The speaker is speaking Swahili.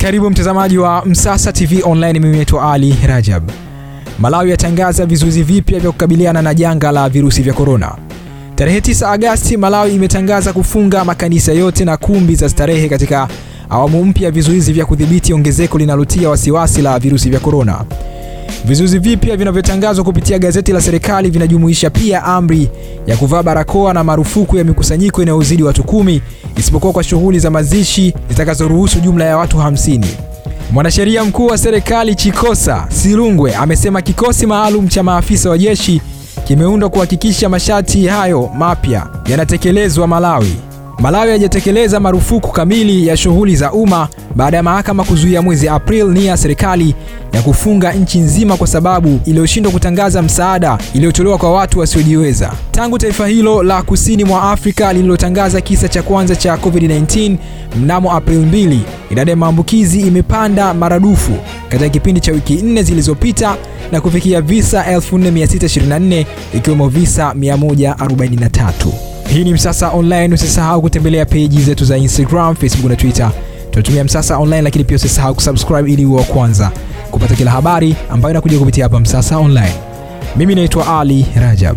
Karibu mtazamaji wa Msasa TV Online, mimi naitwa Ali Rajab. Malawi yatangaza vizuizi vipya vya kukabiliana na janga la virusi vya korona. Tarehe 9 Agasti, Malawi imetangaza kufunga makanisa yote na kumbi za starehe katika awamu mpya ya vizuizi vya kudhibiti ongezeko linalotia wasiwasi la virusi vya korona. Vizuizi vipya vinavyotangazwa kupitia gazeti la serikali vinajumuisha pia amri ya kuvaa barakoa na marufuku ya mikusanyiko inayozidi watu kumi isipokuwa kwa shughuli za mazishi zitakazoruhusu jumla ya watu hamsini. Mwanasheria mkuu wa serikali Chikosa Silungwe amesema kikosi maalum cha maafisa wa jeshi kimeundwa kuhakikisha masharti hayo mapya yanatekelezwa Malawi. Malawi haijatekeleza marufuku kamili ya shughuli za umma baada ya mahakama kuzuia mwezi Aprili nia ya serikali ya kufunga nchi nzima kwa sababu iliyoshindwa kutangaza msaada iliyotolewa kwa watu wasiojiweza. Tangu taifa hilo la kusini mwa Afrika lililotangaza kisa cha kwanza cha COVID-19 mnamo Aprili 2, idadi ya maambukizi imepanda maradufu katika kipindi cha wiki nne zilizopita na kufikia visa 4624 ikiwemo visa 143. Hii ni Msasa Online. Usisahau kutembelea peji zetu za Instagram, Facebook na Twitter. Tunatumia Msasa Online, lakini pia usisahau kusubscribe ili uwe wa kwanza kupata kila habari ambayo inakuja kupitia hapa Msasa Online. Mimi naitwa Ali Rajab.